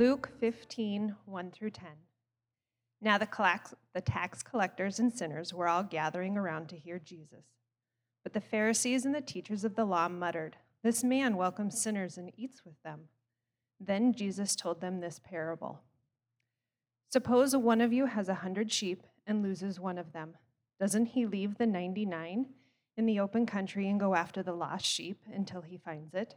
Luke 15, 1 through 10. Now the, the tax collectors and sinners were all gathering around to hear Jesus. But the Pharisees and the teachers of the law muttered, This man welcomes sinners and eats with them. Then Jesus told them this parable Suppose one of you has a hundred sheep and loses one of them. Doesn't he leave the 99 in the open country and go after the lost sheep until he finds it?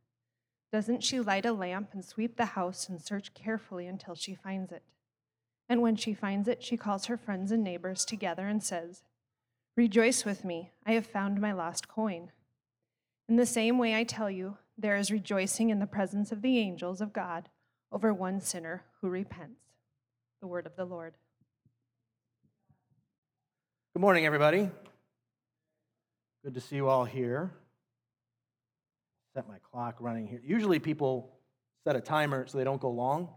Doesn't she light a lamp and sweep the house and search carefully until she finds it? And when she finds it, she calls her friends and neighbors together and says, Rejoice with me, I have found my lost coin. In the same way, I tell you, there is rejoicing in the presence of the angels of God over one sinner who repents. The word of the Lord. Good morning, everybody. Good to see you all here. Set my clock running here. Usually, people set a timer so they don't go long.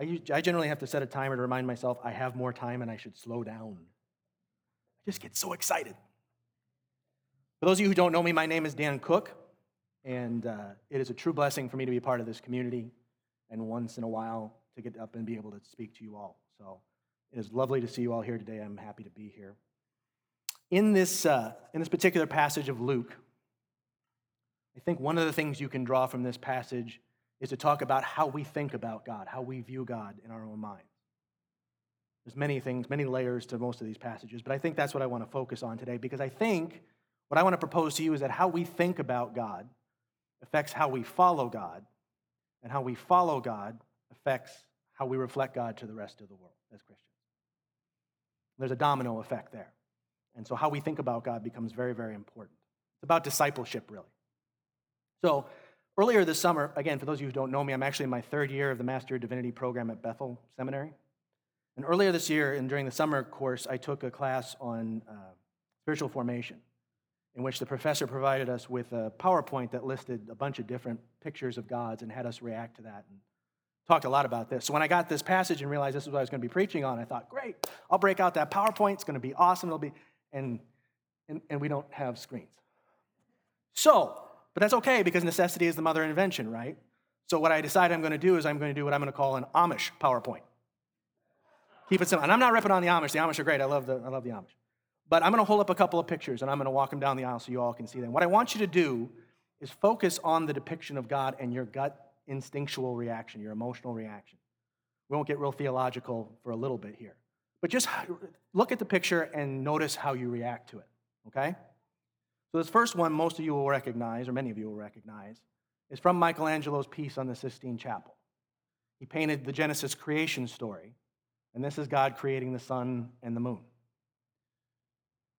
I, I generally have to set a timer to remind myself I have more time and I should slow down. I just get so excited. For those of you who don't know me, my name is Dan Cook, and uh, it is a true blessing for me to be part of this community and once in a while to get up and be able to speak to you all. So it is lovely to see you all here today. I'm happy to be here. In this, uh, in this particular passage of Luke, I think one of the things you can draw from this passage is to talk about how we think about God, how we view God in our own minds. There's many things, many layers to most of these passages, but I think that's what I want to focus on today because I think what I want to propose to you is that how we think about God affects how we follow God, and how we follow God affects how we reflect God to the rest of the world as Christians. There's a domino effect there. And so how we think about God becomes very, very important. It's about discipleship, really. So earlier this summer, again, for those of you who don't know me, I'm actually in my third year of the Master of Divinity program at Bethel Seminary. And earlier this year, and during the summer course, I took a class on uh, spiritual formation, in which the professor provided us with a PowerPoint that listed a bunch of different pictures of gods and had us react to that and talked a lot about this. So when I got this passage and realized this is what I was going to be preaching on, I thought, great, I'll break out that PowerPoint. It's going to be awesome. It'll be, and, and, and we don't have screens. So, but that's okay because necessity is the mother of invention, right? So what I decide I'm going to do is I'm going to do what I'm going to call an Amish PowerPoint. Keep it simple. And I'm not ripping on the Amish. The Amish are great. I love the, I love the Amish. But I'm going to hold up a couple of pictures and I'm going to walk them down the aisle so you all can see them. What I want you to do is focus on the depiction of God and your gut instinctual reaction, your emotional reaction. We won't get real theological for a little bit here. But just look at the picture and notice how you react to it, okay? So, this first one, most of you will recognize, or many of you will recognize, is from Michelangelo's piece on the Sistine Chapel. He painted the Genesis creation story, and this is God creating the sun and the moon.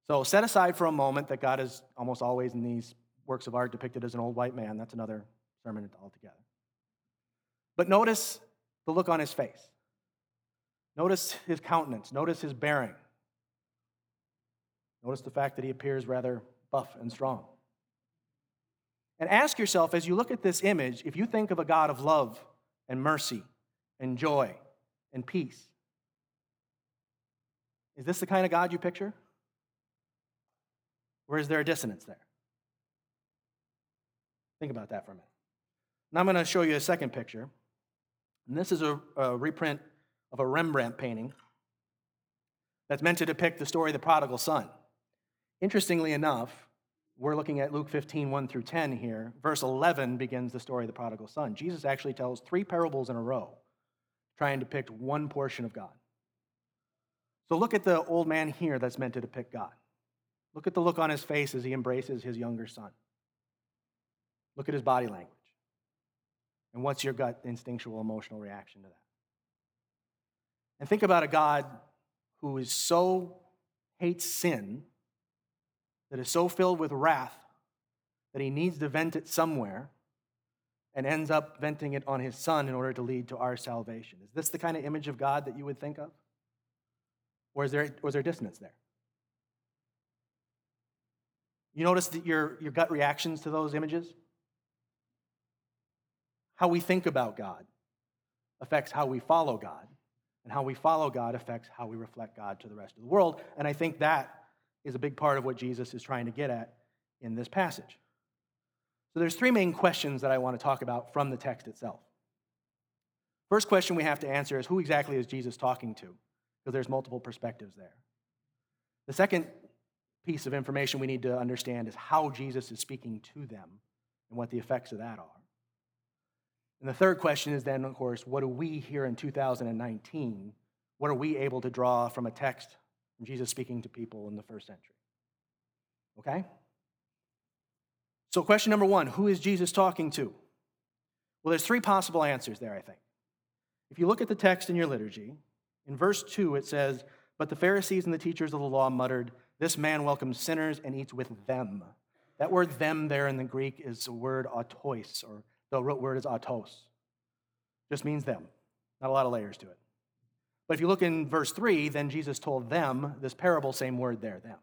So, set aside for a moment that God is almost always in these works of art depicted as an old white man. That's another sermon altogether. But notice the look on his face. Notice his countenance. Notice his bearing. Notice the fact that he appears rather buff and strong. And ask yourself as you look at this image if you think of a God of love and mercy and joy and peace. Is this the kind of God you picture? Or is there a dissonance there? Think about that for a minute. Now I'm going to show you a second picture. And this is a, a reprint of a Rembrandt painting that's meant to depict the story of the prodigal son. Interestingly enough, we're looking at Luke 15, 1 through 10 here. Verse 11 begins the story of the prodigal son. Jesus actually tells three parables in a row, trying to depict one portion of God. So look at the old man here that's meant to depict God. Look at the look on his face as he embraces his younger son. Look at his body language. And what's your gut instinctual emotional reaction to that? And think about a God who is so hates sin, that is so filled with wrath that he needs to vent it somewhere and ends up venting it on his son in order to lead to our salvation. Is this the kind of image of God that you would think of? Or is there, or is there dissonance there? You notice that your, your gut reactions to those images? How we think about God affects how we follow God. And how we follow God affects how we reflect God to the rest of the world. And I think that is a big part of what Jesus is trying to get at in this passage. So there's three main questions that I want to talk about from the text itself. First question we have to answer is who exactly is Jesus talking to? Because there's multiple perspectives there. The second piece of information we need to understand is how Jesus is speaking to them and what the effects of that are. And the third question is then, of course, what do we here in 2019, what are we able to draw from a text from Jesus speaking to people in the first century? Okay? So, question number one who is Jesus talking to? Well, there's three possible answers there, I think. If you look at the text in your liturgy, in verse 2, it says, But the Pharisees and the teachers of the law muttered, This man welcomes sinners and eats with them. That word them there in the Greek is the word autois, or the root word is autos. Just means them. Not a lot of layers to it. But if you look in verse 3, then Jesus told them this parable, same word there, them.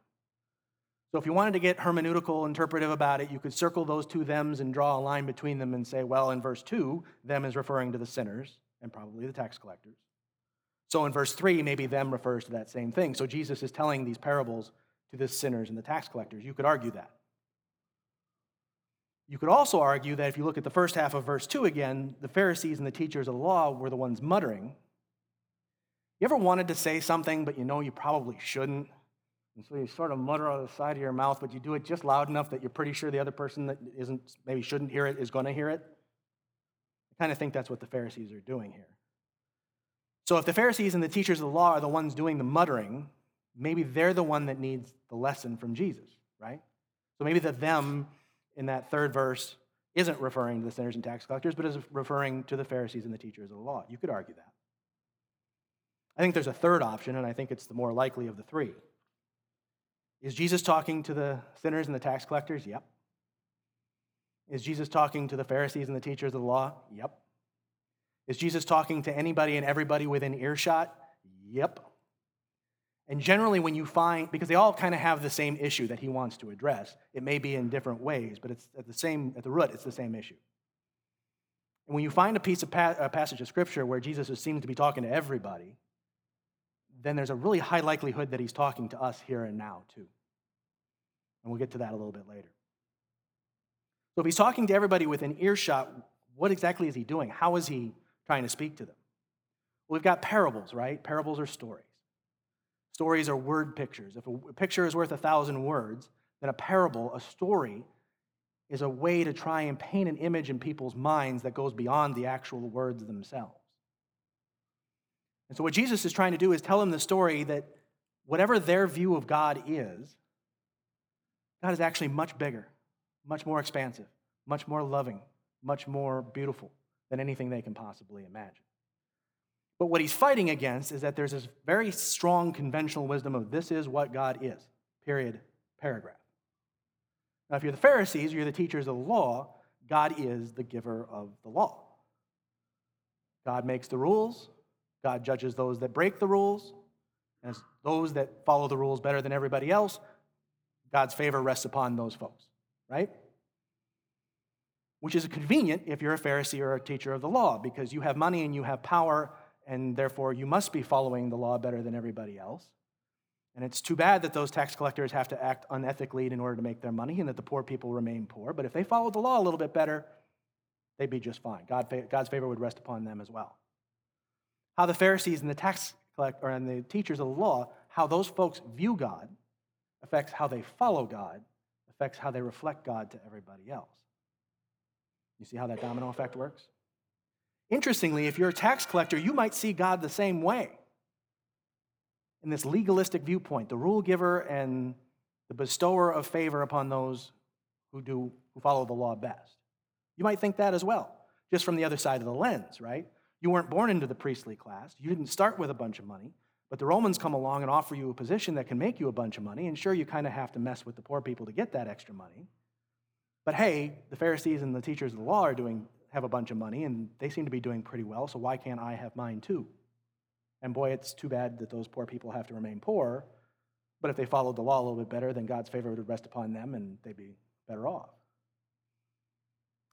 So if you wanted to get hermeneutical, interpretive about it, you could circle those two thems and draw a line between them and say, well, in verse 2, them is referring to the sinners and probably the tax collectors. So in verse 3, maybe them refers to that same thing. So Jesus is telling these parables to the sinners and the tax collectors. You could argue that. You could also argue that if you look at the first half of verse 2 again, the Pharisees and the teachers of the law were the ones muttering. You ever wanted to say something, but you know you probably shouldn't? And so you sort of mutter out of the side of your mouth, but you do it just loud enough that you're pretty sure the other person that isn't, maybe shouldn't hear it is going to hear it? I kind of think that's what the Pharisees are doing here. So if the Pharisees and the teachers of the law are the ones doing the muttering, maybe they're the one that needs the lesson from Jesus, right? So maybe the them in that third verse isn't referring to the sinners and tax collectors, but is referring to the Pharisees and the teachers of the law. You could argue that. I think there's a third option, and I think it's the more likely of the three. Is Jesus talking to the sinners and the tax collectors? Yep. Is Jesus talking to the Pharisees and the teachers of the law? Yep. Is Jesus talking to anybody and everybody within earshot? Yep. And generally, when you find, because they all kind of have the same issue that he wants to address, it may be in different ways, but it's at the same, at the root, it's the same issue. And when you find a piece of pa- a passage of scripture where Jesus seems to be talking to everybody, then there's a really high likelihood that he's talking to us here and now, too. And we'll get to that a little bit later. So if he's talking to everybody within earshot, what exactly is he doing? How is he trying to speak to them? Well, we've got parables, right? Parables are stories. Stories are word pictures. If a picture is worth a thousand words, then a parable, a story, is a way to try and paint an image in people's minds that goes beyond the actual words themselves. And so, what Jesus is trying to do is tell them the story that whatever their view of God is, God is actually much bigger, much more expansive, much more loving, much more beautiful than anything they can possibly imagine. But what he's fighting against is that there's this very strong conventional wisdom of this is what God is, period, paragraph. Now, if you're the Pharisees, or you're the teachers of the law, God is the giver of the law. God makes the rules, God judges those that break the rules, and those that follow the rules better than everybody else, God's favor rests upon those folks, right? which is convenient if you're a Pharisee or a teacher of the law because you have money and you have power, and therefore you must be following the law better than everybody else. And it's too bad that those tax collectors have to act unethically in order to make their money and that the poor people remain poor. But if they followed the law a little bit better, they'd be just fine. God, God's favor would rest upon them as well. How the Pharisees and the tax collector and the teachers of the law, how those folks view God affects how they follow God, affects how they reflect God to everybody else. You see how that domino effect works? Interestingly, if you're a tax collector, you might see God the same way in this legalistic viewpoint, the rule giver and the bestower of favor upon those who do who follow the law best. You might think that as well, just from the other side of the lens, right? You weren't born into the priestly class. You didn't start with a bunch of money, but the Romans come along and offer you a position that can make you a bunch of money, and sure you kind of have to mess with the poor people to get that extra money. But hey, the Pharisees and the teachers of the law are doing have a bunch of money and they seem to be doing pretty well, so why can't I have mine too? And boy, it's too bad that those poor people have to remain poor. But if they followed the law a little bit better, then God's favor would rest upon them and they'd be better off.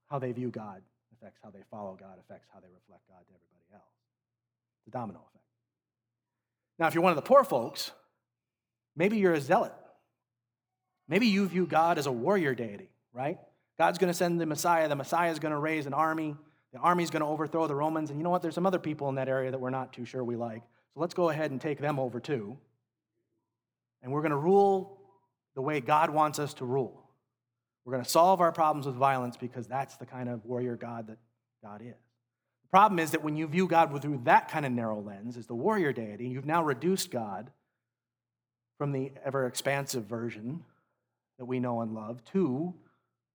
How they view God affects how they follow God, affects how they reflect God to everybody else. The domino effect. Now, if you're one of the poor folks, maybe you're a zealot. Maybe you view God as a warrior deity, right? God's going to send the Messiah. The Messiah is going to raise an army. The army's going to overthrow the Romans. And you know what? There's some other people in that area that we're not too sure we like. So let's go ahead and take them over too. And we're going to rule the way God wants us to rule. We're going to solve our problems with violence because that's the kind of warrior God that God is. The problem is that when you view God through that kind of narrow lens as the warrior deity, you've now reduced God from the ever expansive version that we know and love to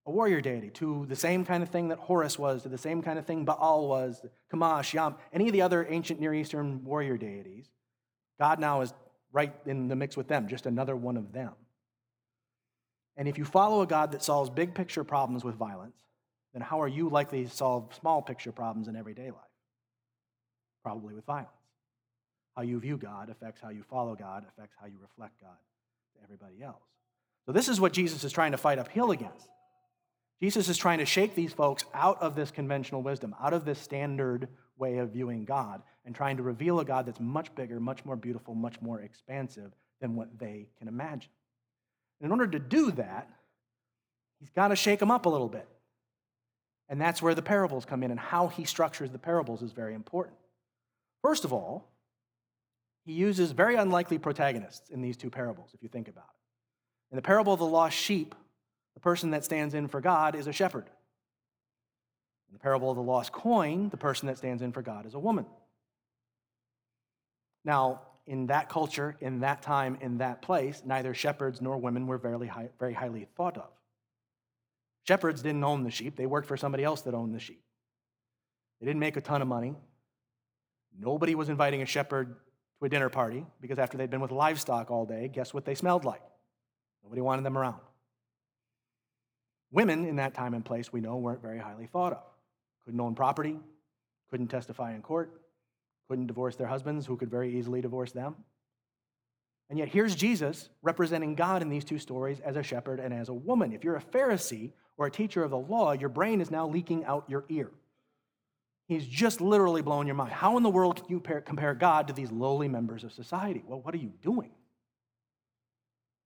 a warrior deity, to the same kind of thing that Horus was, to the same kind of thing Baal was, Chemosh, Yam, any of the other ancient Near Eastern warrior deities. God now is right in the mix with them, just another one of them. And if you follow a God that solves big picture problems with violence, then how are you likely to solve small picture problems in everyday life? Probably with violence. How you view God affects how you follow God, affects how you reflect God to everybody else. So, this is what Jesus is trying to fight uphill against. Jesus is trying to shake these folks out of this conventional wisdom, out of this standard way of viewing God, and trying to reveal a God that's much bigger, much more beautiful, much more expansive than what they can imagine. And in order to do that, he's got to shake them up a little bit. And that's where the parables come in, and how he structures the parables is very important. First of all, he uses very unlikely protagonists in these two parables, if you think about it. In the parable of the lost sheep, the person that stands in for God is a shepherd. In the parable of the lost coin, the person that stands in for God is a woman. Now, in that culture, in that time, in that place, neither shepherds nor women were very, high, very highly thought of. Shepherds didn't own the sheep, they worked for somebody else that owned the sheep. They didn't make a ton of money. Nobody was inviting a shepherd to a dinner party because after they'd been with livestock all day, guess what they smelled like? Nobody wanted them around. Women in that time and place, we know, weren't very highly thought of. Couldn't own property, couldn't testify in court, couldn't divorce their husbands, who could very easily divorce them. And yet, here's Jesus representing God in these two stories as a shepherd and as a woman. If you're a Pharisee or a teacher of the law, your brain is now leaking out your ear. He's just literally blowing your mind. How in the world can you compare God to these lowly members of society? Well, what are you doing?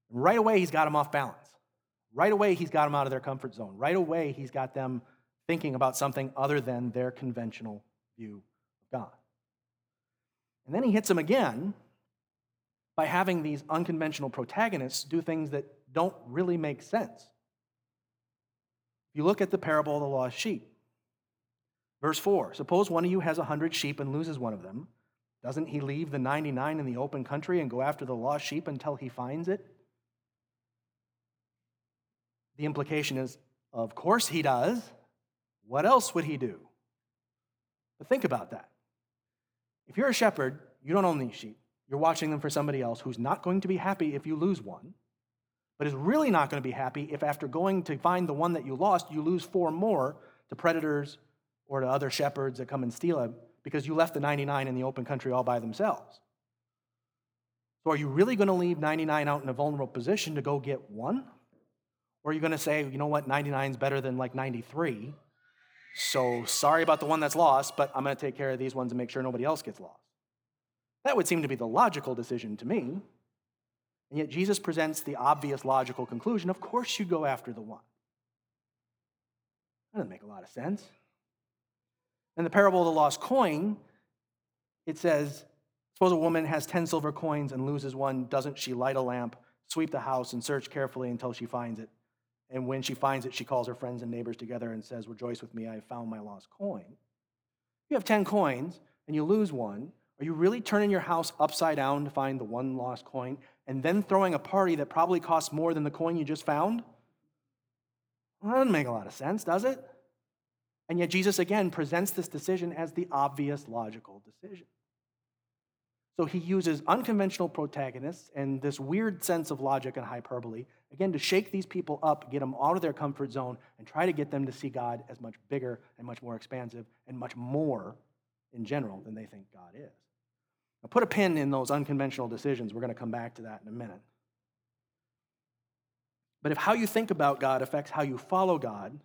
Right away, he's got them off balance. Right away, he's got them out of their comfort zone. Right away, he's got them thinking about something other than their conventional view of God. And then he hits them again by having these unconventional protagonists do things that don't really make sense. If you look at the parable of the lost sheep, verse 4 suppose one of you has a hundred sheep and loses one of them. Doesn't he leave the 99 in the open country and go after the lost sheep until he finds it? The implication is, of course he does. What else would he do? But think about that. If you're a shepherd, you don't own these sheep. You're watching them for somebody else who's not going to be happy if you lose one, but is really not going to be happy if after going to find the one that you lost, you lose four more to predators or to other shepherds that come and steal them because you left the 99 in the open country all by themselves. So are you really going to leave 99 out in a vulnerable position to go get one? Or are you going to say, you know what, 99 is better than like 93, So sorry about the one that's lost, but I'm going to take care of these ones and make sure nobody else gets lost. That would seem to be the logical decision to me. And yet Jesus presents the obvious logical conclusion of course you go after the one. That doesn't make a lot of sense. In the parable of the lost coin, it says, Suppose a woman has 10 silver coins and loses one. Doesn't she light a lamp, sweep the house, and search carefully until she finds it? And when she finds it, she calls her friends and neighbors together and says, Rejoice with me, I have found my lost coin. You have 10 coins and you lose one. Are you really turning your house upside down to find the one lost coin and then throwing a party that probably costs more than the coin you just found? Well, that doesn't make a lot of sense, does it? And yet, Jesus again presents this decision as the obvious logical decision. So he uses unconventional protagonists and this weird sense of logic and hyperbole, again, to shake these people up, get them out of their comfort zone, and try to get them to see God as much bigger and much more expansive and much more in general than they think God is. Now, put a pin in those unconventional decisions. We're going to come back to that in a minute. But if how you think about God affects how you follow God,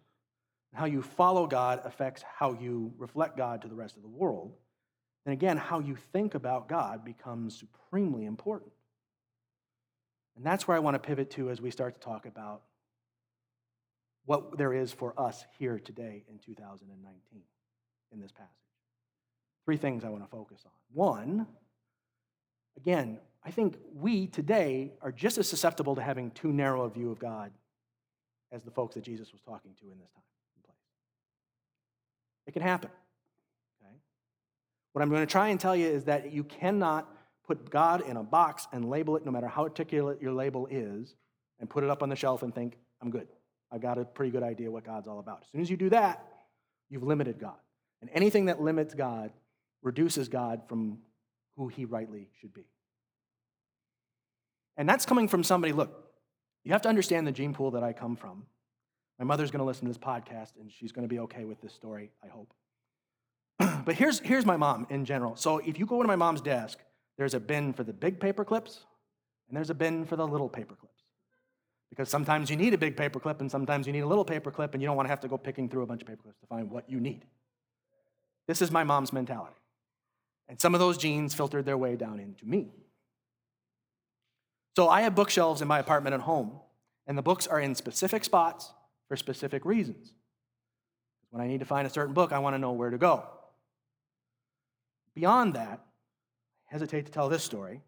how you follow God affects how you reflect God to the rest of the world, and again, how you think about God becomes supremely important. And that's where I want to pivot to as we start to talk about what there is for us here today in 2019 in this passage. Three things I want to focus on. One, again, I think we today are just as susceptible to having too narrow a view of God as the folks that Jesus was talking to in this time and place. It can happen. What I'm going to try and tell you is that you cannot put God in a box and label it, no matter how articulate your label is, and put it up on the shelf and think, I'm good. I've got a pretty good idea what God's all about. As soon as you do that, you've limited God. And anything that limits God reduces God from who he rightly should be. And that's coming from somebody, look, you have to understand the gene pool that I come from. My mother's going to listen to this podcast, and she's going to be okay with this story, I hope. but here's, here's my mom in general. So if you go to my mom's desk, there's a bin for the big paper clips, and there's a bin for the little paper clips. Because sometimes you need a big paper clip, and sometimes you need a little paper clip, and you don't want to have to go picking through a bunch of paper clips to find what you need. This is my mom's mentality. And some of those genes filtered their way down into me. So I have bookshelves in my apartment at home, and the books are in specific spots for specific reasons. When I need to find a certain book, I want to know where to go. Beyond that, hesitate to tell this story.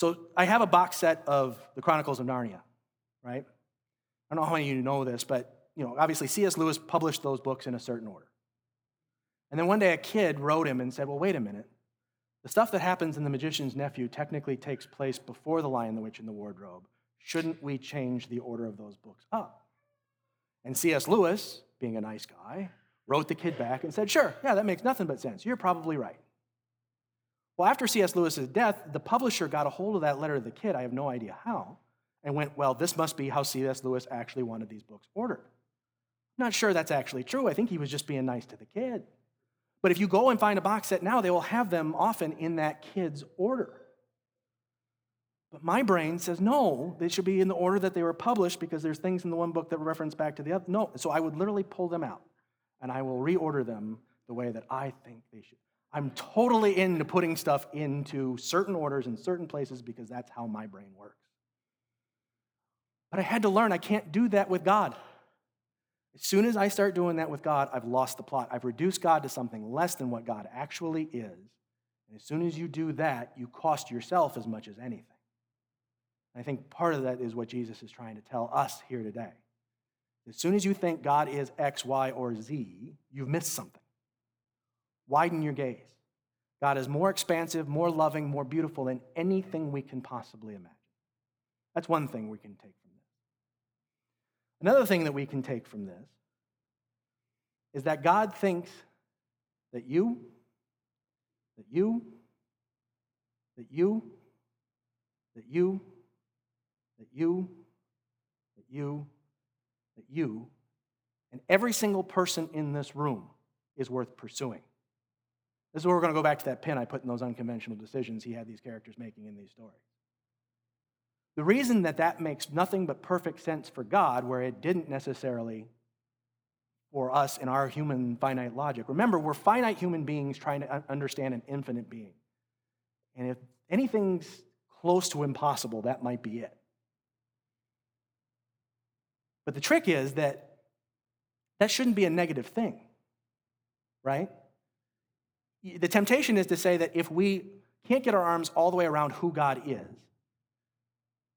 So I have a box set of the Chronicles of Narnia, right? I don't know how many of you know this, but you know, obviously C.S. Lewis published those books in a certain order. And then one day a kid wrote him and said, Well, wait a minute. The stuff that happens in The Magician's Nephew technically takes place before The Lion, the Witch, and the Wardrobe. Shouldn't we change the order of those books up? And C.S. Lewis, being a nice guy, wrote the kid back and said, Sure, yeah, that makes nothing but sense. You're probably right. Well, after C.S. Lewis's death, the publisher got a hold of that letter to the kid, I have no idea how, and went, Well, this must be how C.S. Lewis actually wanted these books ordered. Not sure that's actually true. I think he was just being nice to the kid. But if you go and find a box set now, they will have them often in that kid's order. But my brain says, no, they should be in the order that they were published because there's things in the one book that reference back to the other. No, so I would literally pull them out and I will reorder them the way that I think they should. I'm totally into putting stuff into certain orders in certain places because that's how my brain works. But I had to learn I can't do that with God. As soon as I start doing that with God, I've lost the plot. I've reduced God to something less than what God actually is. And as soon as you do that, you cost yourself as much as anything. I think part of that is what Jesus is trying to tell us here today. As soon as you think God is X, Y, or Z, you've missed something. Widen your gaze. God is more expansive, more loving, more beautiful than anything we can possibly imagine. That's one thing we can take from this. Another thing that we can take from this is that God thinks that you, that you, that you, that you, that you, that you, that you and every single person in this room is worth pursuing. This is where we're going to go back to that pin I put in those unconventional decisions he had these characters making in these stories. The reason that that makes nothing but perfect sense for God, where it didn't necessarily for us in our human finite logic. Remember, we're finite human beings trying to understand an infinite being. And if anything's close to impossible, that might be it. But the trick is that that shouldn't be a negative thing, right? The temptation is to say that if we can't get our arms all the way around who God is,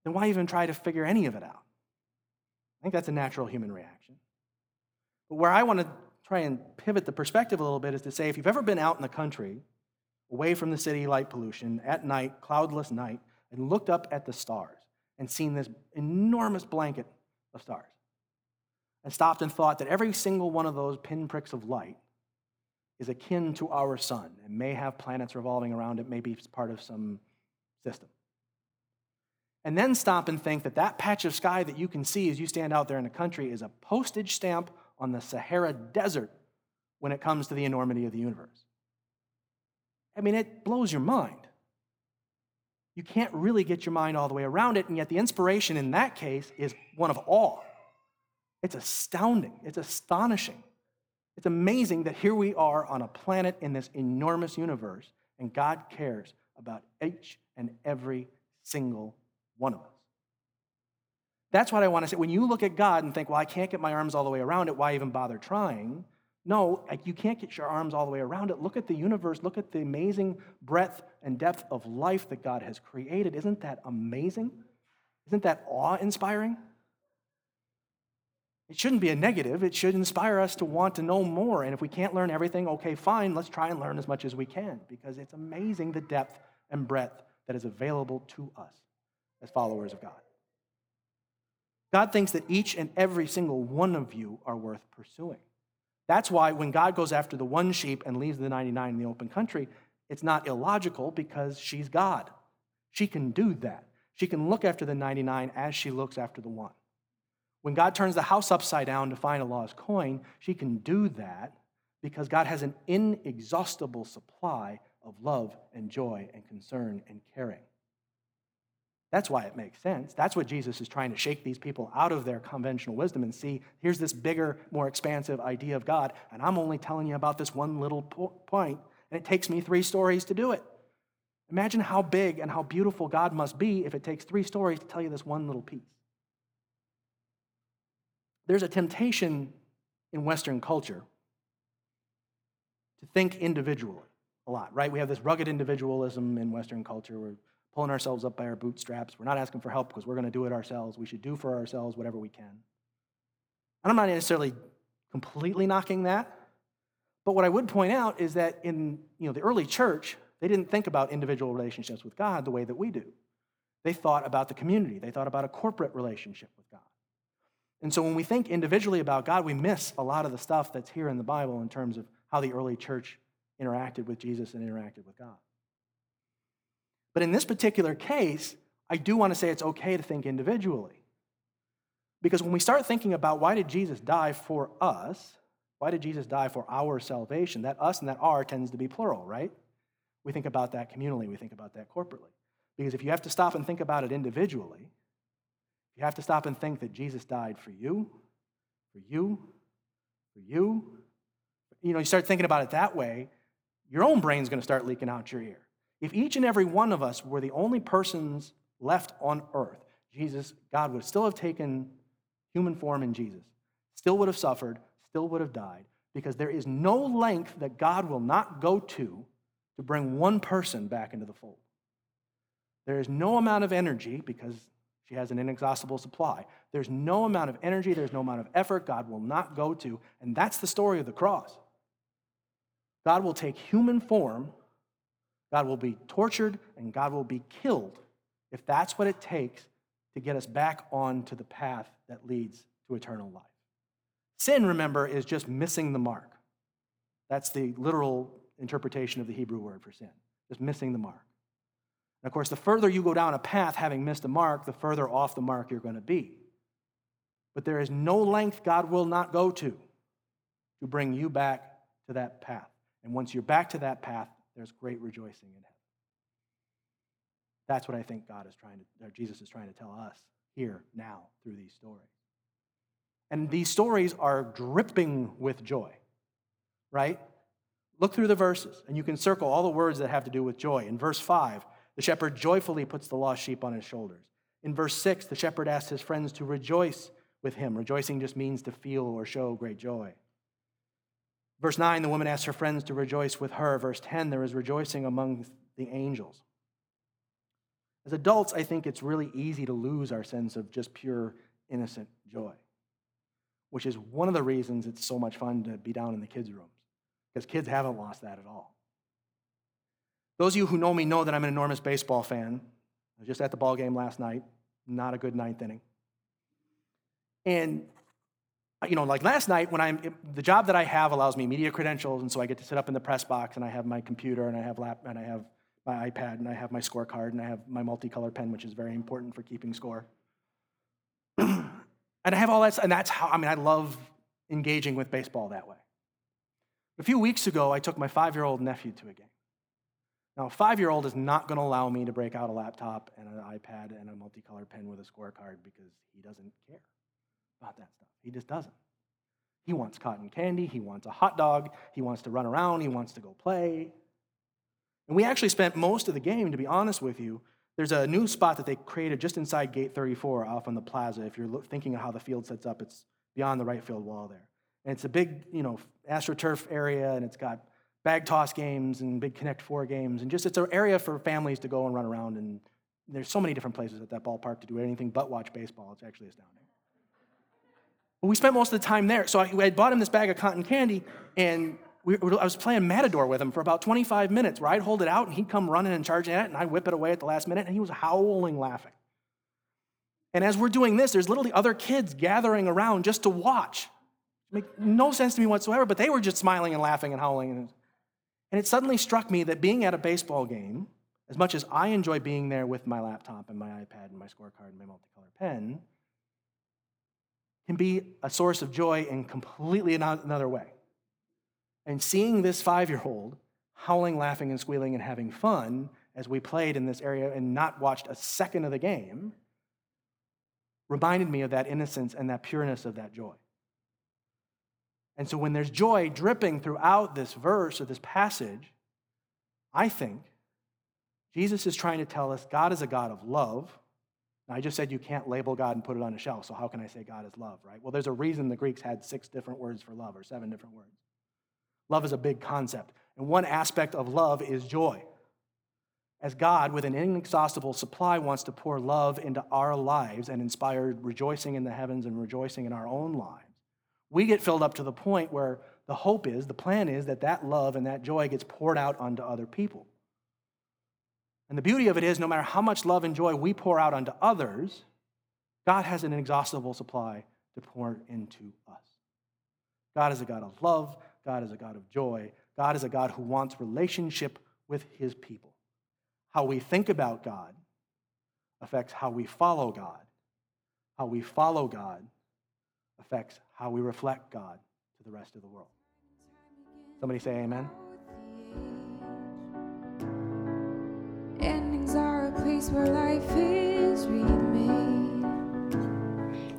then why even try to figure any of it out? I think that's a natural human reaction. But where I want to try and pivot the perspective a little bit is to say if you've ever been out in the country, away from the city light pollution, at night, cloudless night, and looked up at the stars and seen this enormous blanket of stars, and stopped and thought that every single one of those pinpricks of light is akin to our sun and may have planets revolving around it, maybe it's part of some system. And then stop and think that that patch of sky that you can see as you stand out there in the country is a postage stamp on the Sahara Desert when it comes to the enormity of the universe. I mean, it blows your mind. You can't really get your mind all the way around it, and yet the inspiration in that case is one of awe. It's astounding, it's astonishing. It's amazing that here we are on a planet in this enormous universe, and God cares about each and every single one of us. That's what I want to say. When you look at God and think, well, I can't get my arms all the way around it, why even bother trying? No, you can't get your arms all the way around it. Look at the universe. Look at the amazing breadth and depth of life that God has created. Isn't that amazing? Isn't that awe inspiring? It shouldn't be a negative. It should inspire us to want to know more. And if we can't learn everything, okay, fine, let's try and learn as much as we can because it's amazing the depth and breadth that is available to us as followers of God. God thinks that each and every single one of you are worth pursuing. That's why when God goes after the one sheep and leaves the 99 in the open country, it's not illogical because she's God. She can do that. She can look after the 99 as she looks after the one. When God turns the house upside down to find a lost coin, she can do that because God has an inexhaustible supply of love and joy and concern and caring. That's why it makes sense. That's what Jesus is trying to shake these people out of their conventional wisdom and see here's this bigger, more expansive idea of God, and I'm only telling you about this one little point, and it takes me three stories to do it. Imagine how big and how beautiful God must be if it takes three stories to tell you this one little piece. There's a temptation in Western culture to think individually a lot, right? We have this rugged individualism in Western culture. We're pulling ourselves up by our bootstraps. We're not asking for help because we're going to do it ourselves. We should do for ourselves whatever we can. And I'm not necessarily completely knocking that, but what I would point out is that in you know, the early church, they didn't think about individual relationships with God the way that we do. They thought about the community, they thought about a corporate relationship. And so when we think individually about God, we miss a lot of the stuff that's here in the Bible in terms of how the early church interacted with Jesus and interacted with God. But in this particular case, I do want to say it's okay to think individually. Because when we start thinking about why did Jesus die for us, why did Jesus die for our salvation? That us and that our tends to be plural, right? We think about that communally, we think about that corporately. Because if you have to stop and think about it individually, you have to stop and think that Jesus died for you, for you, for you. You know, you start thinking about it that way, your own brain's going to start leaking out your ear. If each and every one of us were the only persons left on earth, Jesus, God would still have taken human form in Jesus, still would have suffered, still would have died, because there is no length that God will not go to to bring one person back into the fold. There is no amount of energy, because she has an inexhaustible supply. There's no amount of energy, there's no amount of effort God will not go to. And that's the story of the cross. God will take human form, God will be tortured, and God will be killed if that's what it takes to get us back onto the path that leads to eternal life. Sin, remember, is just missing the mark. That's the literal interpretation of the Hebrew word for sin, just missing the mark. And of course, the further you go down a path having missed a mark, the further off the mark you're going to be. But there is no length God will not go to to bring you back to that path. And once you're back to that path, there's great rejoicing in heaven. That's what I think God is trying to, Jesus is trying to tell us here, now, through these stories. And these stories are dripping with joy, right? Look through the verses, and you can circle all the words that have to do with joy. In verse 5, the shepherd joyfully puts the lost sheep on his shoulders. In verse 6, the shepherd asks his friends to rejoice with him. Rejoicing just means to feel or show great joy. Verse 9, the woman asks her friends to rejoice with her. Verse 10, there is rejoicing among the angels. As adults, I think it's really easy to lose our sense of just pure, innocent joy, which is one of the reasons it's so much fun to be down in the kids' rooms, because kids haven't lost that at all. Those of you who know me know that I'm an enormous baseball fan. I was just at the ball game last night, not a good ninth inning. And you know, like last night when I'm the job that I have allows me media credentials, and so I get to sit up in the press box and I have my computer and I have lap and I have my iPad and I have my scorecard and I have my multicolor pen, which is very important for keeping score. and I have all that, and that's how I mean I love engaging with baseball that way. A few weeks ago, I took my five-year-old nephew to a game. Now, a five-year-old is not going to allow me to break out a laptop and an iPad and a multicolored pen with a scorecard because he doesn't care about that stuff. He just doesn't. He wants cotton candy, he wants a hot dog, he wants to run around, he wants to go play. And we actually spent most of the game, to be honest with you. There's a new spot that they created just inside gate 34 off on the plaza. If you're thinking of how the field sets up, it's beyond the right field wall there. And it's a big, you know, AstroTurf area, and it's got bag toss games and big Connect Four games, and just it's an area for families to go and run around. And there's so many different places at that ballpark to do anything but watch baseball. It's actually astounding. But we spent most of the time there. So I, I bought him this bag of cotton candy, and we, I was playing Matador with him for about 25 minutes where I'd hold it out, and he'd come running and charging at it, and I'd whip it away at the last minute, and he was howling laughing. And as we're doing this, there's literally other kids gathering around just to watch. Make no sense to me whatsoever, but they were just smiling and laughing and howling. And, and it suddenly struck me that being at a baseball game, as much as I enjoy being there with my laptop and my iPad and my scorecard and my multicolor pen, can be a source of joy in completely another way. And seeing this five year old howling, laughing, and squealing and having fun as we played in this area and not watched a second of the game reminded me of that innocence and that pureness of that joy. And so when there's joy dripping throughout this verse or this passage, I think Jesus is trying to tell us God is a God of love now, I just said you can't label God and put it on a shelf, so how can I say God is love, right? Well, there's a reason the Greeks had six different words for love or seven different words. Love is a big concept, and one aspect of love is joy. As God, with an inexhaustible supply, wants to pour love into our lives and inspire rejoicing in the heavens and rejoicing in our own lives, we get filled up to the point where the hope is, the plan is that that love and that joy gets poured out onto other people. And the beauty of it is, no matter how much love and joy we pour out onto others, God has an inexhaustible supply to pour into us. God is a God of love. God is a God of joy. God is a God who wants relationship with his people. How we think about God affects how we follow God. How we follow God affects how we reflect God to the rest of the world. Somebody say amen. place where life is remade.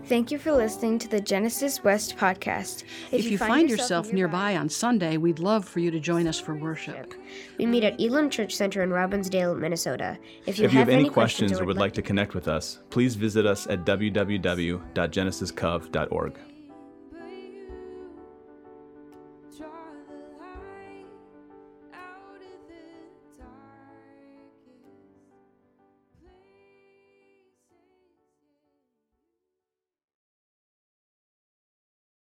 Thank you for listening to the Genesis West podcast. If, if you, you, find, find yourself, yourself nearby, nearby on Sunday, we'd love for you to join us for worship. We meet at Elam Church Center in Robbinsdale, Minnesota. If you, if you have, have, any questions, or would like to connect with us, please visit us at www.genesiscov.org.